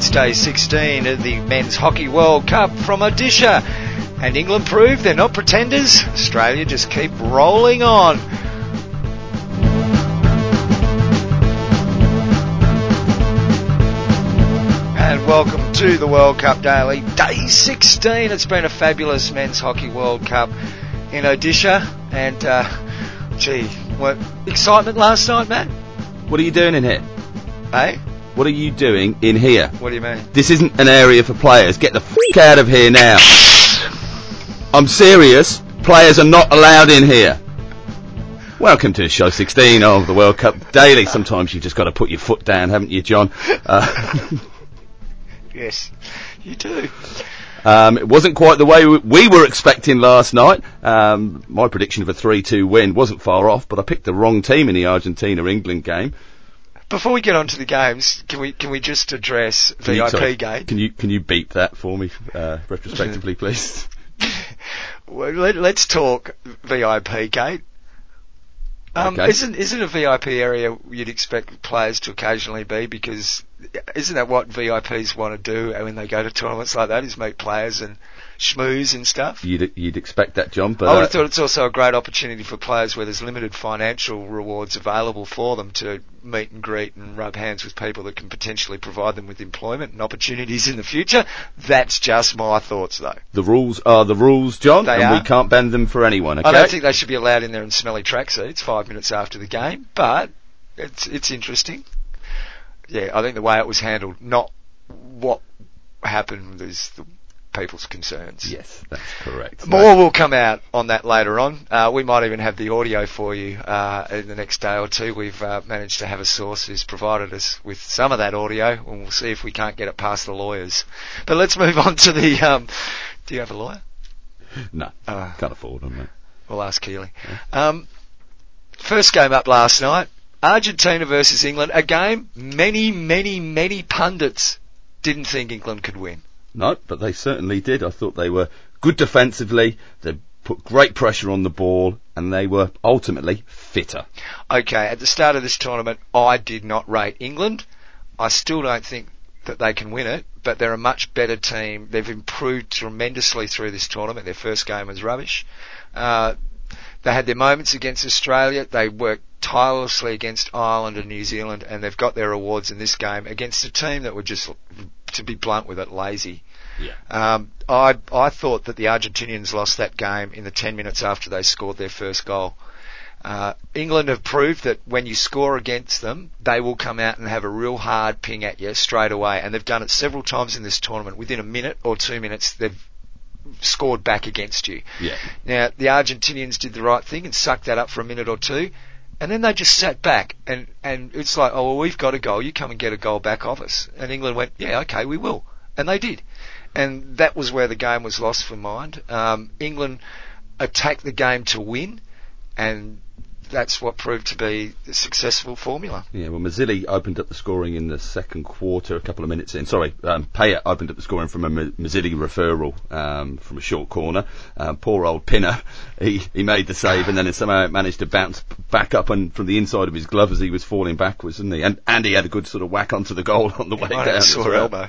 It's day 16 of the Men's Hockey World Cup from Odisha. And England proved they're not pretenders. Australia just keep rolling on. And welcome to the World Cup Daily. Day 16. It's been a fabulous Men's Hockey World Cup in Odisha. And, uh, gee, what excitement last night, Matt? What are you doing in here? Eh? What are you doing in here? What do you mean? This isn't an area for players. Get the f out of here now. I'm serious. Players are not allowed in here. Welcome to show 16 of the World Cup Daily. Sometimes you've just got to put your foot down, haven't you, John? Uh, Yes, you do. um, it wasn't quite the way we- we were expecting last night. Um, my prediction of a 3-2 win wasn't far off, but I picked the wrong team in the Argentina-England game. Before we get on to the games, can we can we just address Can VIP sorry, gate? Can you can you beep that for me uh, retrospectively, please? Well, let, let's talk VIP gate. Um, Okay. Isn't isn't a VIP area you'd expect players to occasionally be because isn't that what VIPs want to do when they go to tournaments like that? Is meet players and schmooze and stuff. You'd you'd expect that, John, but I would have thought it's also a great opportunity for players where there's limited financial rewards available for them to meet and greet and rub hands with people that can potentially provide them with employment and opportunities in the future. That's just my thoughts though. the rules are the rules, John, They and are. we can't bend them for anyone. Okay. I don't think they should be allowed in there in smelly tracksuits five minutes after the game, but it's it's interesting. Yeah, I think the way it was handled, not what happened, is the people's concerns. Yes, that's correct. More will come out on that later on. Uh, we might even have the audio for you uh, in the next day or two. We've uh, managed to have a source who's provided us with some of that audio, and we'll see if we can't get it past the lawyers. But let's move on to the. Um, do you have a lawyer? No, Uh, can't afford them. We'll ask Keely. Um, first game up last night, Argentina versus England. A game many, many, many pundits didn't think England could win. No, but they certainly did. I thought they were good defensively. They put great pressure on the ball, and they were ultimately fitter. Okay, at the start of this tournament, I did not rate England. I still don't think that they can win it, but they're a much better team. They've improved tremendously through this tournament. Their first game was rubbish. Uh, they had their moments against Australia. They worked tirelessly against Ireland and New Zealand, and they've got their awards in this game against a team that were just, to be blunt with it, lazy. Yeah. Um, I I thought that the Argentinians lost that game in the 10 minutes after they scored their first goal. Uh, England have proved that when you score against them, they will come out and have a real hard ping at you straight away, and they've done it several times in this tournament. Within a minute or two minutes, they've scored back against you. Yeah. Now, the Argentinians did the right thing and sucked that up for a minute or two, and then they just sat back, and, and it's like, oh, well, we've got a goal, you come and get a goal back off us. And England went, yeah, okay, we will. And they did. And that was where the game was lost for mind. Um, England attacked the game to win, and that's what proved to be the successful formula. Yeah, well, Mazzilli opened up the scoring in the second quarter, a couple of minutes in. Sorry, um, Peillat opened up the scoring from a Ma- Mazzilli referral um, from a short corner. Um, poor old Pinner, he, he made the save and then it somehow managed to bounce back up and from the inside of his glove as he was falling backwards, didn't he? And, and he had a good sort of whack onto the goal on the way down. a sore well. elbow.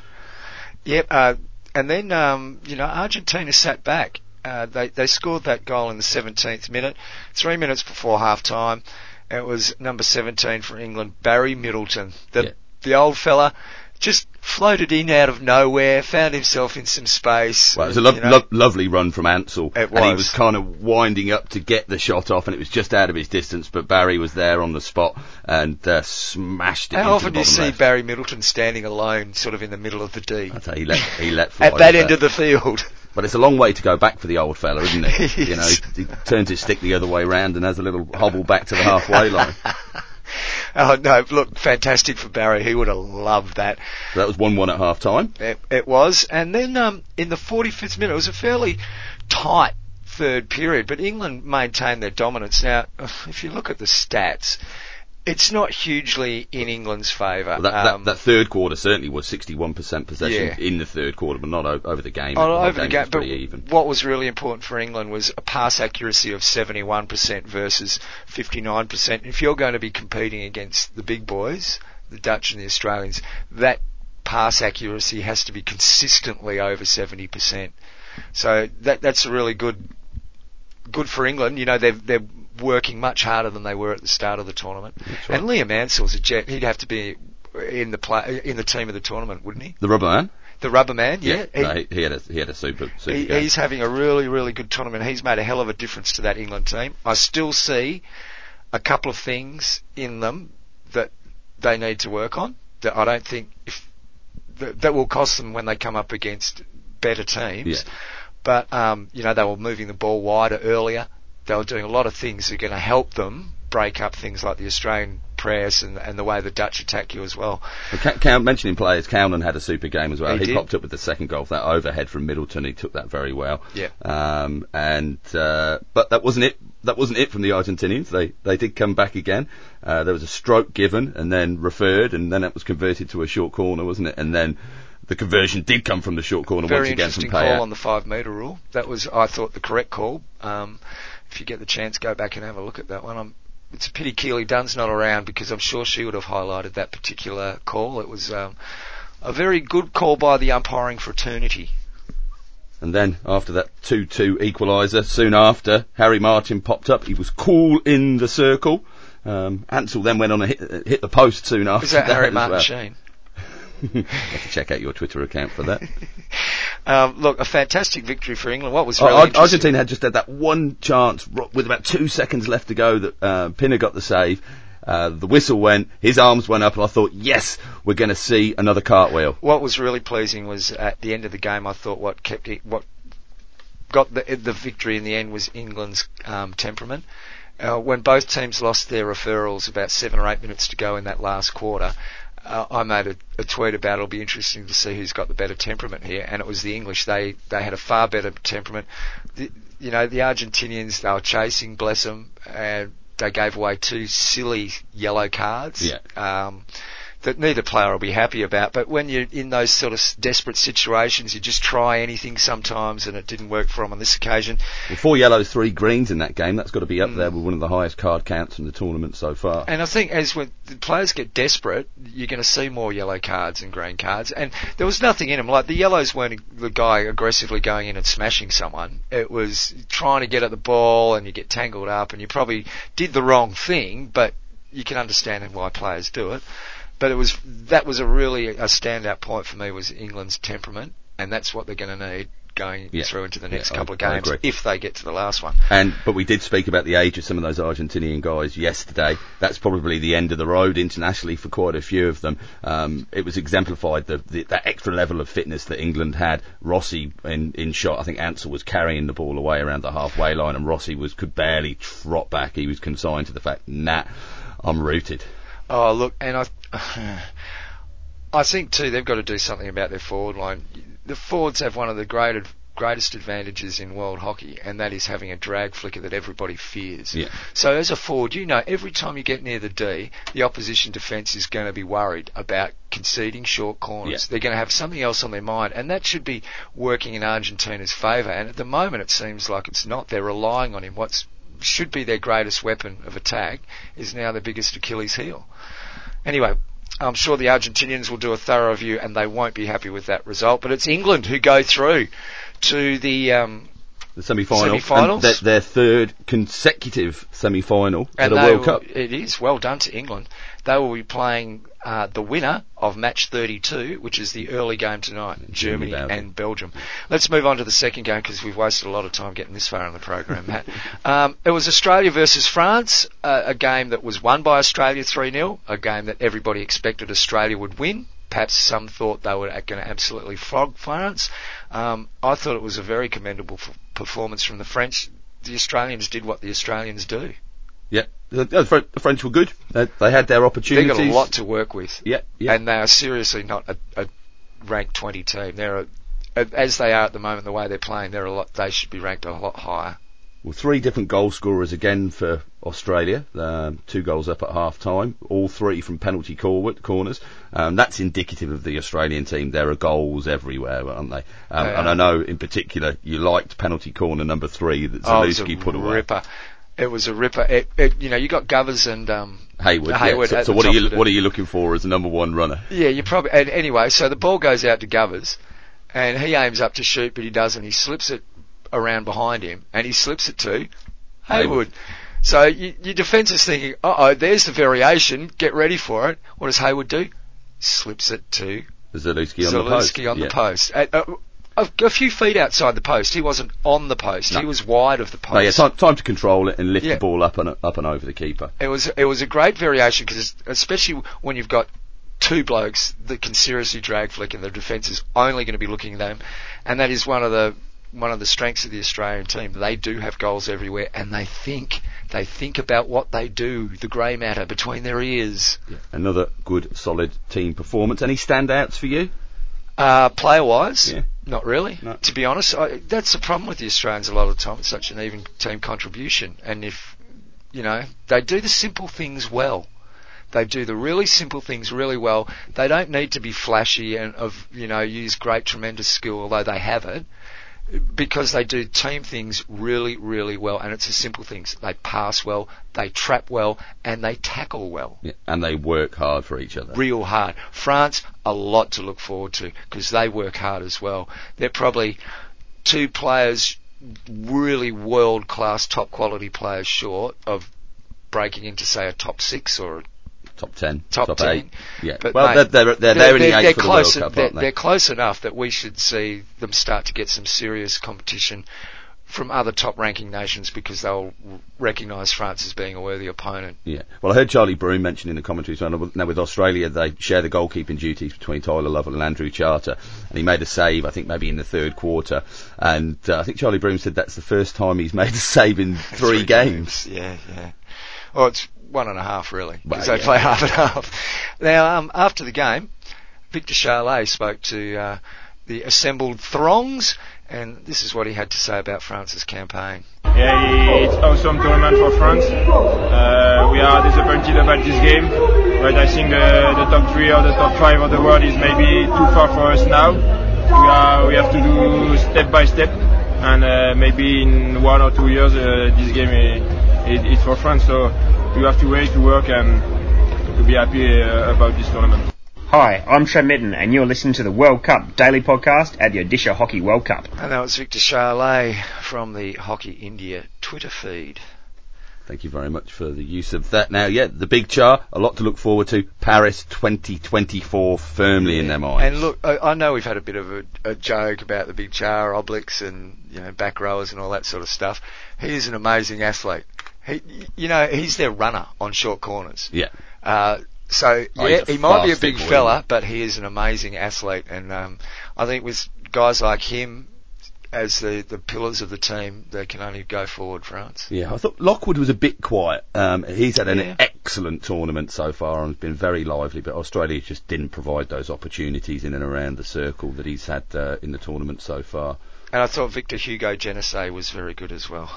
Yep. Uh, and then um, you know Argentina sat back. Uh, they they scored that goal in the 17th minute, three minutes before half time. It was number 17 for England, Barry Middleton, the Yeah. the old fella, just floated in out of nowhere, found himself in some space. Well, it was a lo- you know. lo- lovely run from Ansell. It was. And he was. kind of winding up to get the shot off, and it was just out of his distance, but Barry was there on the spot and uh, smashed it How into often the do you see left. Barry Middleton standing alone, sort of in the middle of the D, I tell you, he let, he let at that end of the field? But it's a long way to go back for the old fella, isn't it? You know, he, he turns his stick the other way round and has a little hobble back to the halfway line. Oh no! Look, fantastic for Barry. He would have loved that. So that was 1-1 at half time. It, it was, and then um, in the 45th minute, it was a fairly tight third period, but England maintained their dominance. Now, if you look at the stats, it's not hugely in England's favour. Well, that, Um, that, that third quarter certainly was 61% possession Yeah. in the third quarter, but not o- over the game. Oh, over the game, was but even. what was really important for England was a pass accuracy of 71% versus 59%. If you're going to be competing against the big boys, the Dutch and the Australians, that pass accuracy has to be consistently over 70%. So that that's really good good for England. You know, they're they're working much harder than they were at the start of the tournament. right. And Liam Ansell's a jet. He'd have to be in the play in the team of the tournament, wouldn't he? The rubber man. The rubber man, yeah. He- no, he, he had a he had a super super he, he's having a really, really good tournament. He's made a hell of a difference to that England team. I still see a couple of things in them that they need to work on that I don't think if that, that will cost them when they come up against better teams. Yeah. But um, you know they were moving the ball wider earlier. They were doing a lot of things that are going to help them break up things like the Australian press and, and the way the Dutch attack you as well. Well, mentioning players, Calnan had a super game as well. He He, popped up with the second goal, that overhead from Middleton. He took that very well. Yeah. Um, and uh, but that wasn't it. That wasn't it from the Argentinians. They they did come back again. Uh, there was a stroke given and then referred, and then it was converted to a short corner, wasn't it? And then the conversion did come from the short corner Very once again from interesting call on the five metre rule. That was, I thought, the correct call. Um, if you get the chance, go back and have a look at that one. I'm, it's a pity Keely Dunn's not around because I'm sure she would have highlighted that particular call. It was um, a very good call by the umpiring fraternity. And then after that 2-2 equaliser, soon after, Harry Martin popped up. He was cool in the circle. Um, Ansell then went on and hit, hit the post soon after Is that Harry as Martin well. Sheen? have to check out your Twitter account for that. Um, look, a fantastic victory for England. What was Oh, really Ar- Argentina had just had that one chance with about two seconds left to go that uh, Pinner got the save. Uh, the whistle went, his arms went up, and I thought, yes, we're going to see another cartwheel. what was really pleasing was at the end of the game. I thought what kept it, what got the the victory in the end was England's um, temperament. Uh, when both teams lost their referrals about seven or eight minutes to go in that last quarter, uh, I made a, a tweet about it'll be interesting to see who's got the better temperament here, and it was the English. They they had a far better temperament. The, you know, the Argentinians they were chasing, bless them, and they gave away two silly yellow cards. Yeah. Um, that neither player will be happy about. But when you're in those sort of desperate situations, you just try anything sometimes, and it didn't work for him on this occasion. Well, four yellows, three greens in that game. That's got to be up Mm. there with one of the highest card counts in the tournament so far. And I think as when the players get desperate, you're going to see more yellow cards and green cards. And there was nothing in them. Like the yellows weren't the guy aggressively going in and smashing someone. It was trying to get at the ball, and you get tangled up, and you probably did the wrong thing. But you can understand why players do it. But it was that was a really a standout point for me was England's temperament, and that's what they're going to need going Yeah. through into the next Yeah, I- couple of games if they get to the last one. And but we did speak about the age of some of those Argentinian guys yesterday. That's probably the end of the road internationally for quite a few of them. Um, it was exemplified the, the that extra level of fitness that England had. Rossi in, in shot, I think Ansell was carrying the ball away around the halfway line, and Rossi was could barely trot back. He was consigned to the fact, nah, I'm rooted. Oh, look, and I, I think too they've got to do something about their forward line. The forwards have one of the great, greatest advantages in world hockey, and that is having a drag flicker that everybody fears. Yeah. So as a forward, you know every time you get near the D, the opposition defence is going to be worried about conceding short corners. Yeah. They're going to have something else on their mind, and that should be working in Argentina's favour. And at the moment, it seems like it's not. They're relying on him. What's should be their greatest weapon of attack is now their biggest Achilles heel. Anyway, I'm sure the Argentinians will do a thorough review and they won't be happy with that result. But it's England who go through to the um, The semi-final, Semi-finals? and their, their third consecutive semi-final at and a World will- Cup. It is well done to England. They will be playing uh, the winner of match 32, which is the early game tonight, Germany, Germany, and Belgium. Let's move on to the second game because we've wasted a lot of time getting this far in the program, Matt. um, it was Australia versus France, uh, a game that was won by Australia 3-0, a game that everybody expected Australia would win. Perhaps some thought they were going to absolutely flog France. Um, I thought it was a very commendable f- performance from the French. The Australians did what the Australians do. Yeah, the, the French were good. They, they had their opportunities. They've got a lot to work with. Yeah, yeah. and they are seriously not a, a ranked 20 team. They're a, as they are at the moment, the way they're playing, they're a lot. They should be ranked a lot higher. Well, three different goal scorers again for Australia. Um, two goals up at half time, all three from penalty cor- corners. Um, that's indicative of the Australian team. There are goals everywhere, aren't they? Um, They and are. I know in particular you liked penalty corner number three that Oh, it was a Zalewski put away. ripper. It was a ripper. It, it, you know, you got Govers and um, Hayward. Hayward yeah. So, so what are you what are you looking for as a number one runner? Yeah, you probably. And anyway, so the ball goes out to Govers, and he aims up to shoot, but he doesn't. He slips it around behind him, and he slips it to Hayward. So you, your defence is thinking, uh oh, there's the variation. Get ready for it. What does Hayward do? Slips it to Zalewski on the post. On yeah. the post. At, uh, a, a few feet outside the post. He wasn't on the post. No. He was wide of the post. No, yeah, time, time to control it and lift Yeah. the ball up and up and over the keeper. It was it was a great variation because especially when you've got two blokes that can seriously drag flick and the defence is only going to be looking at them, and that is one of the one of the strengths of the Australian team. They do have goals everywhere, and they think they think about what they do, the grey matter between their ears. Another good, solid team performance. Any standouts for you? Uh, player wise, Yeah. Not really. No. To be honest, I, that's the problem with the Australians a lot of the time. It's such an even team contribution, and if you know they do the simple things well. They do the really simple things really well. They don't need to be flashy and of you know use great tremendous skill, although they have it, because they do team things really really well. And it's the simple things. They pass well, they trap well, and they tackle well Yeah, and they work hard for each other. real hard. France, a lot to look forward to because they work hard as well. They're probably two players, really world class, top quality players short of breaking into say a top six or a top ten, top, ten. eight. Yeah. But, well, mate, they're, they're, they're, they're in the eight for the World Cup, they're, aren't they? they're close enough that we should see them start to get some serious competition from other top ranking nations because they'll recognise France as being a worthy opponent. Yeah. Well, I heard Charlie Broom mention in the commentary well. Now with Australia, they share the goalkeeping duties between Tyler Lovell and Andrew Charter, and he made a save, I think maybe in the third quarter, and uh, I think Charlie Broom said that's the first time he's made a save in three, games. Yeah, yeah. Well, it's one and a half really, because Well, they yeah. play half and half. Now, um, after the game, Victor Charlet spoke to uh, the assembled throngs, and this is what he had to say about France's campaign. Yeah, it's awesome tournament for France. Uh, we are disappointed about this game, but I think the, the top three or the top five of the world is maybe too far for us now. We are we have to do step by step, and uh, maybe in one or two years uh, this game is, is, is for France. So we have to wait to work and to be happy uh, about this tournament. Hi, I'm Shane Mitten, and you're listening to the World Cup Daily Podcast at the Odisha Hockey World Cup. And that was Victor Charlet from the Hockey India Twitter feed. Thank you very much for the use of that. Now, yeah, the big char, a lot to look forward to. Paris 2024 firmly in their minds. And look, I, I know we've had a bit of a, a joke about the big char obliques and you know back rowers and all that sort of stuff. He is an amazing athlete. He, you know, he's their runner on short corners. yeah. Uh, so Oh, yeah, he might be a big boy, fella, but he is an amazing athlete, and um, I think with guys like him as the the pillars of the team, they can only go forward. France. Yeah, I thought Lockwood was a bit quiet. Um, he's had an Yeah. excellent tournament so far and been very lively, but Australia just didn't provide those opportunities in and around the circle that he's had uh, in the tournament so far. And I thought Victor Hugo Genestet was very good as well.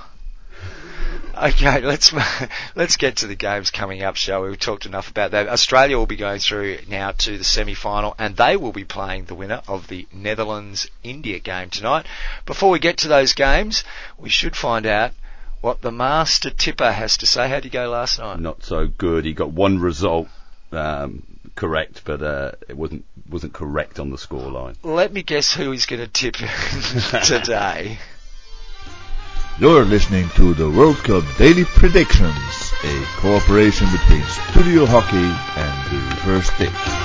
Okay, let's let's get to the games coming up, shall we? We've talked enough about that. Australia will be going through now to the semi-final, and they will be playing the winner of the Netherlands-India game tonight. Before we get to those games, we should find out what the master tipper has to say. How did you go last night? Not so good. He got one result um, correct, but uh, it wasn't wasn't correct on the scoreline. Let me guess who he's going to tip today. You're listening to the World Cup Daily Predictions, a cooperation between Studio Hockey and the Reverse Stick.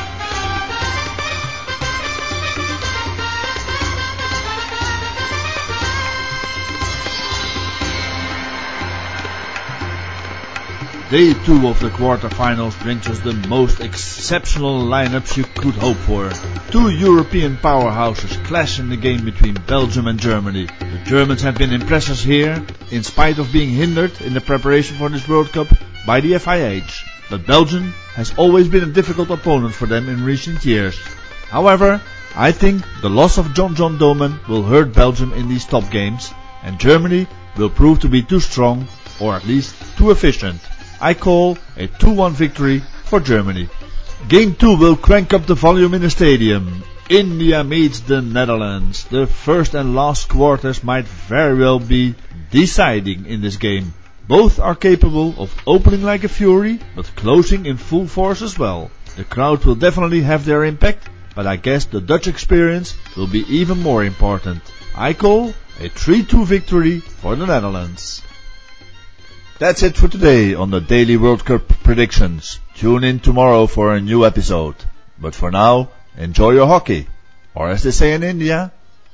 Day 2 of the quarterfinals brings us the most exceptional lineups you could hope for. Two European powerhouses clash in the game between Belgium and Germany. The Germans have been impressive here, in spite of being hindered in the preparation for this World Cup by the FIH. But Belgium has always been a difficult opponent for them in recent years. However, I think the loss of John John Dohmen will hurt Belgium in these top games, and Germany will prove to be too strong, or at least too efficient. I call a 2-1 victory for Germany. Game 2 will crank up the volume in the stadium. India meets the Netherlands. The first and last quarters might very well be deciding in this game. Both are capable of opening like a fury, but closing in full force as well. The crowd will definitely have their impact, but I guess the Dutch experience will be even more important. I call a 3-2 victory for the Netherlands. That's it for today on the Daily World Cup predictions. Tune in tomorrow for a new episode. But for now, enjoy your hockey. Or as they say in India,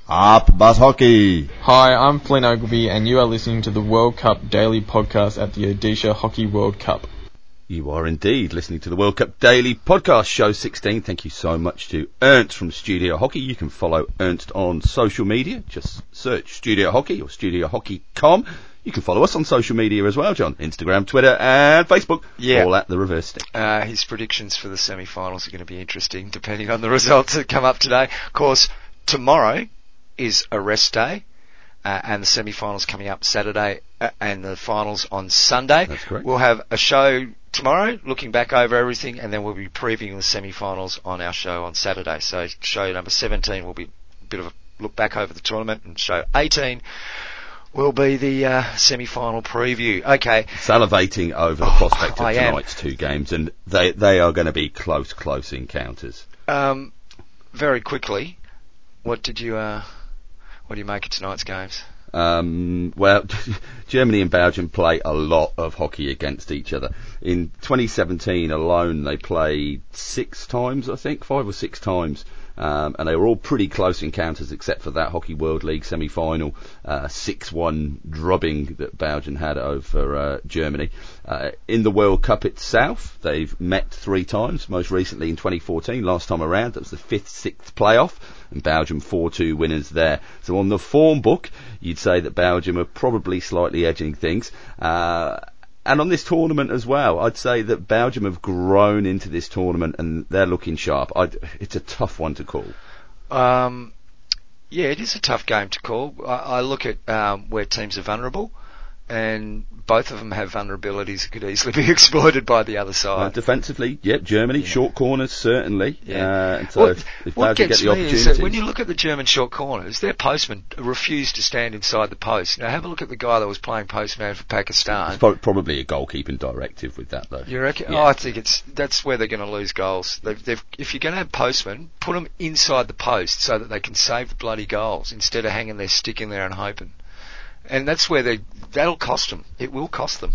up Bas Hockey. Hi, I'm Flynn Ogilvie, and you are listening to the World Cup Daily Podcast at the Odisha Hockey World Cup. You are indeed listening to the World Cup Daily Podcast, Show 16. Thank you so much to Ernst from Studio Hockey. You can follow Ernst on social media. Just search Studio Hockey or StudioHockey.com. You can follow us on social media as well, John. Instagram, Twitter, and Facebook. Yeah. All at the reverse stick. Uh, his predictions for the semi-finals are going to be interesting, depending on the results that come up today. Of course, tomorrow is a rest day, uh, and the semi-finals coming up Saturday, uh, and the finals on Sunday. That's correct. We'll have a show tomorrow, looking back over everything, and then we'll be previewing the semi-finals on our show on Saturday. So, show number 17 will be a bit of a look back over the tournament, and show 18 will be the uh, semi-final preview. Okay, Salivating over the Oh, prospect of I am. tonight's two games, and they, they are going to be close, close encounters. Um, very quickly, what did you uh, what do you make of tonight's games? Um, well, Germany and Belgium play a lot of hockey against each other. In 2017 alone, they played six times, I think, five or six times. Um, and they were all pretty close encounters, except for that Hockey World League semi-final, uh, 6-1 drubbing that Belgium had over uh, Germany. Uh, in the World Cup itself, they've met three times. Most recently in 2014, last time around, that was the fifth, sixth playoff, and Belgium 4-2 winners there. So on the form book, you'd say that Belgium are probably slightly edging things. Uh, and on this tournament as well, I'd say that Belgium have grown into this tournament and they're looking sharp. I'd, it's a tough one to call. Um, yeah, it is a tough game to call. I, I look at um, where teams are vulnerable, and both of them have vulnerabilities that could easily be exploited by the other Uh, side. defensively, yep, Germany, short corners, certainly. Yeah. Uh, so what what gets get me is that when you look at the German short corners, their postmen refuse to stand inside the post. Now have a look at the guy that was playing postman for Pakistan. it's probably a goalkeeping directive with that though. You reckon? Yeah. Oh, I think it's that's where they're going to lose goals. They've, they've, if you're going to have postmen, put them inside the post so that they can save the bloody goals instead of hanging their stick in there and hoping. And that's where they that'll cost them. It will cost them.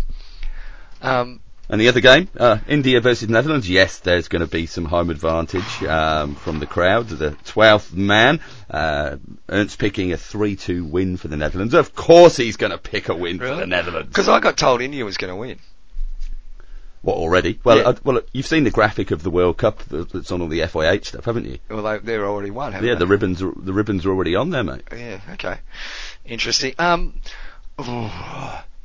Um, And the other game, uh, India versus Netherlands. Yes, there's going to be some home advantage um, from the crowd. The 12th man, uh, Ernst picking a 3-2 win for the Netherlands. Of course, he's going to pick a win for the Netherlands. because I got told India was going to win. What already? Well, Yeah. uh, well, you've seen the graphic of the World Cup that's on all the FIH stuff, haven't you? Well, they, they're already won, haven't Yeah, they? the ribbons, are, the ribbons are already on there, mate. Yeah, okay. Interesting. Um,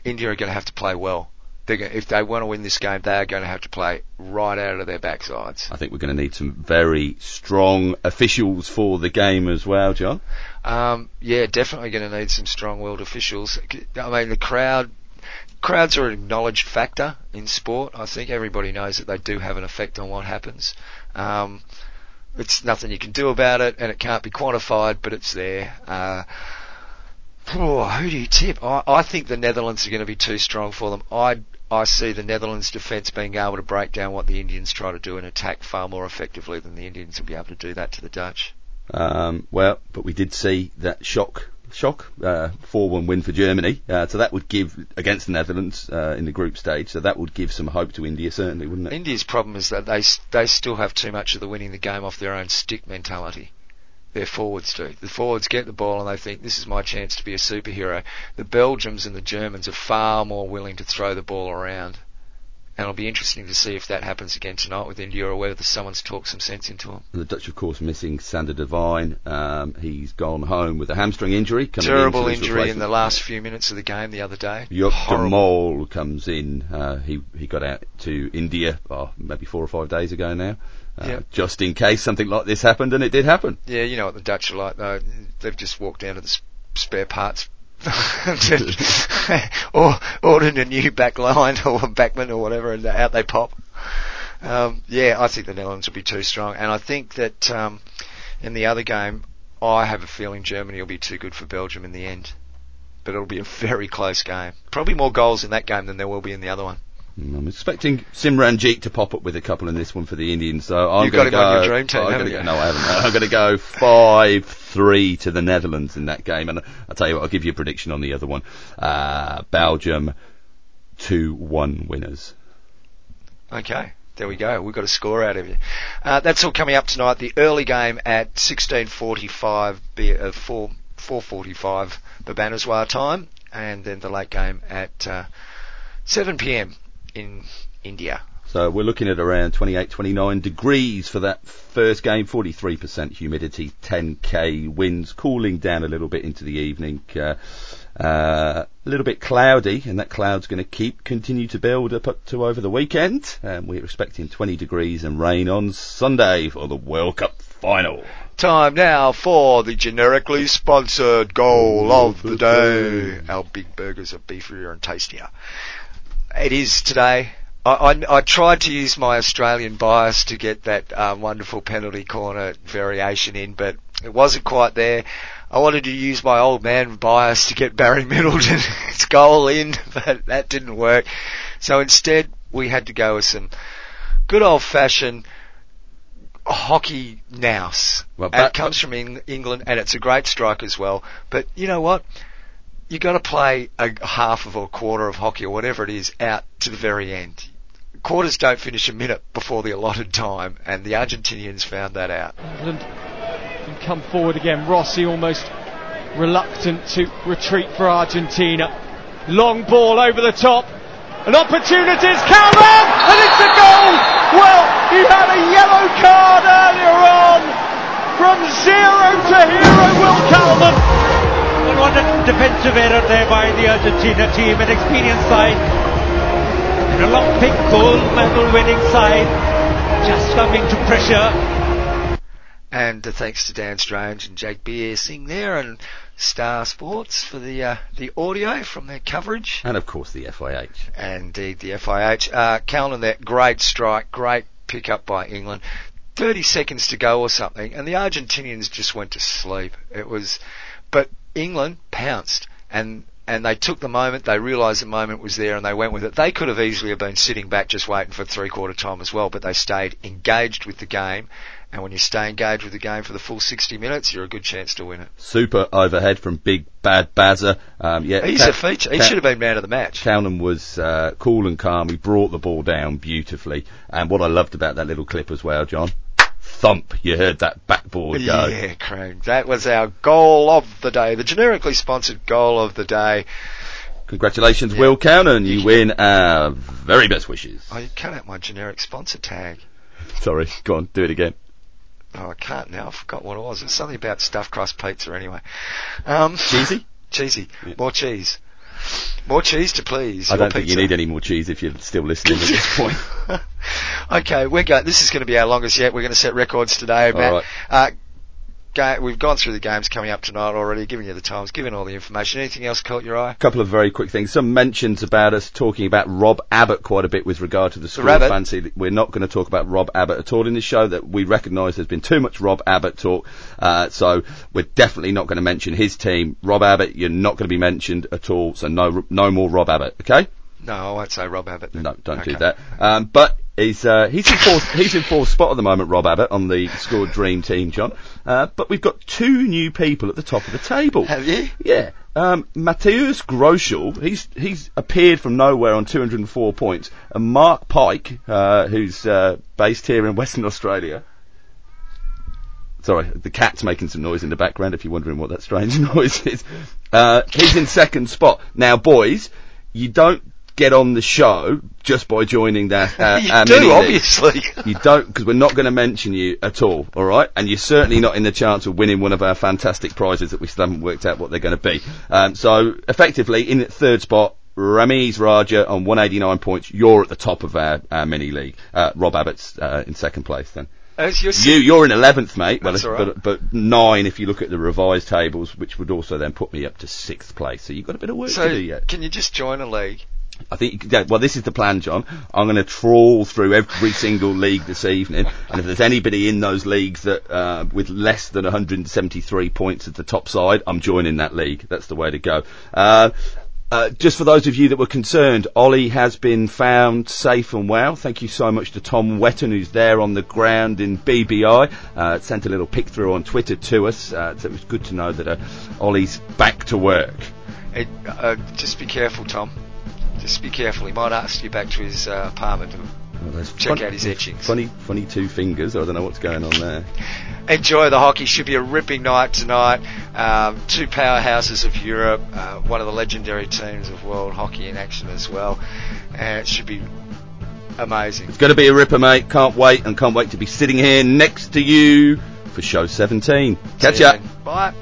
India are going to have to play well. They're going, if they want to win this game, they are going to have to play right out of their backsides. I think we're going to need some very strong officials for the game as well, John. Um, yeah, definitely going to need some strong-willed officials. I mean, the crowd, crowds are an acknowledged factor in sport. I think everybody knows that they do have an effect on what happens. Um, it's nothing you can do about it, and it can't be quantified, but it's there. Uh, oh, who do you tip? I, I think the Netherlands are going to be too strong for them. I I see the Netherlands defence being able to break down what the Indians try to do and attack far more effectively than the Indians will be able to do that to the Dutch. Um, well, but we did see that shock, shock, uh, 4-1 win for Germany. Uh, so that would give, against the Netherlands, uh, in the group stage, so that would give some hope to India, certainly, wouldn't it? India's problem is that they they still have too much of the winning the game off their own stick mentality. Their forwards do. The forwards get the ball and they think this is my chance to be a superhero. The Belgians and the Germans are far more willing to throw the ball around. And it'll be interesting to see if that happens again tonight with India or whether someone's talked some sense into them. The Dutch, of course, missing Sander de Wijn. Um, he's gone home with a hamstring injury. Terrible his injury in the last few minutes of the game the other day. Joep de Horrible. Mol comes in. Uh, he he got out to India oh, maybe four or five days ago now, uh, Yeah. just in case something like this happened, and it did happen. Yeah, you know what the Dutch are like though. They've just walked down to the spare parts. Or ordered a new back line or a backman or whatever and out they pop. Um, yeah, I think the Netherlands will be too strong and I think that um, in the other game I have a feeling Germany will be too good for Belgium in the end. but it'll be a very close game. Probably more goals in that game than there will be in the other one. Mm, I'm expecting Simranjeet to pop up with a couple in this one for the Indians. So I'm going got to go. on your dream team, haven't gonna you? No, I haven't. I'm going to go five three to the Netherlands in that game, and I'll tell you what. I'll give you a prediction on the other one. Uh, Belgium two one winners. Okay, there we go. We've got a score out of you. Uh, that's all coming up tonight. The early game at 16:45, be uh, 4 4:45 Bhubaneswar time, and then the late game at uh, 7 p.m. in India. So we're looking at around 28, 29 degrees for that first game. 43% humidity, 10k winds, cooling down a little bit into the evening. Uh, uh, a little bit cloudy, and that cloud's going to keep continue to build up, up to over the weekend. Um, we're expecting 20 degrees and rain on Sunday for the World Cup final. Time now for the generically sponsored goal of the day. Our big burgers are beefier and tastier. It is today. I, I, I tried to use my Australian bias to get that um, wonderful penalty corner variation in, but it wasn't quite there. I wanted to use my old man bias to get Barry Middleton's goal in, but that didn't work. So instead, we had to go with some good old fashioned hockey nous. Well, that- it comes from Eng- England, and it's a great strike as well. But you know what? You got to play a half of a quarter of hockey or whatever it is out to the very end. Quarters don't finish a minute before the allotted time, and the Argentinians found that out. England can come forward again. Rossi almost reluctant to retreat for Argentina. Long ball over the top. An opportunity is Calnan, and it's a goal. Well, he had a yellow card earlier on. From zero to hero, Will Calnan. And what a defensive error there by the Argentina team, an experienced side. An Olympic gold medal winning side. Just coming to pressure. And uh, thanks to Dan Strange and Jake Beersing there, and Star Sports for the uh, the audio from their coverage. And of course the FIH. and indeed the FIH. Uh, Calnan, that great strike, great pick up by England. 30 seconds to go or something, and the Argentinians just went to sleep. It was, but England pounced, and and they took the moment. They realised the moment was there, and they went with it. They could have easily have been sitting back just waiting for three quarter time as well, but they stayed engaged with the game. And when you stay engaged with the game for the full 60 minutes, you're a good chance to win it. Super overhead from Big Bad Bazza. Um, yeah, He's Ca- a feature. He Ca- should have been man of the match. Townham was uh, cool and calm. He brought the ball down beautifully. And what I loved about that little clip as well, John, thump. You heard that backboard go. Yeah, Craig. That was our goal of the day, the generically sponsored goal of the day. Congratulations, Will Calnan. You win our very best wishes. Oh, you cut out my generic sponsor tag. Sorry, go on, do it again. Oh, I can't now. I forgot what it was. It's something about stuffed crust pizza anyway. Um, Cheesy? cheesy. More cheese. More cheese to please. I don't think you need any more cheese if you're still listening at this point. okay, we're going. This is going to be our longest yet. We're going to set records today, Matt. right. Uh, ga- we've gone through the games coming up tonight already, giving you the times, giving all the information. Anything else caught your eye? A couple of very quick things. Some mentions about us talking about Rob Abbott quite a bit with regard to the school rabbit. fancy. We're not going to talk about Rob Abbott at all in this show. That we recognise there's been too much Rob Abbott talk, uh, so we're definitely not going to mention his team. Rob Abbott, you're not going to be mentioned at all. So no, no more Rob Abbott. Okay? No, I won't say Rob Abbott. then. No, don't do that. Um, but he's uh, he's in fourth he's in fourth spot at the moment, Rob Abbott on the scored dream team, John. Uh, but we've got two new people at the top of the table. Have you? Yeah. Um, Mateusz Groschel, he's he's appeared from nowhere on 204 points, and Mark Pike, uh, who's uh, based here in Western Australia. Sorry, the cat's making some noise in the background. If you're wondering what that strange noise is, uh, he's in second spot now. Boys, you don't get on the show just by joining that. Uh, you do, mini league. obviously. You don't, because we're not going to mention you at all, alright? And you're certainly not in the chance of winning one of our fantastic prizes that we still haven't worked out what they're going to be. Um, so, effectively, in the third spot, Ramiz Raja on 189 points. You're at the top of our, our mini league. Uh, Rob Abbott's uh, in second place then. As you're You, you're in 11th, mate. Well, That's all right. but, but nine if you look at the revised tables, which would also then put me up to sixth place. So you've got a bit of work so to do yet. can you just join a league I think, well, this is the plan, John. I'm going to trawl through every single league this evening, and if there's anybody in those leagues that, uh, with less than 173 points at the top side, I'm joining that league. That's the way to go. Uh, uh, just for those of you that were concerned, Ollie has been found safe and well. Thank you so much to Tom Wetton, who's there on the ground in BBI. Uh, sent a little pic through on Twitter to us. Uh, so it was good to know that uh, Ollie's back to work. It, uh, just be careful, Tom. Just be careful. He might ask you back to his uh, apartment to Well, check out his etchings. Funny, funny two fingers. I don't know what's going on there. Enjoy the hockey. Should be a ripping night tonight. Um, two powerhouses of Europe. Uh, one of the legendary teams of world hockey in action as well. And it should be amazing. It's going to be a ripper, mate. Can't wait, and can't wait to be sitting here next to you for show 17. Catch ya. Bye.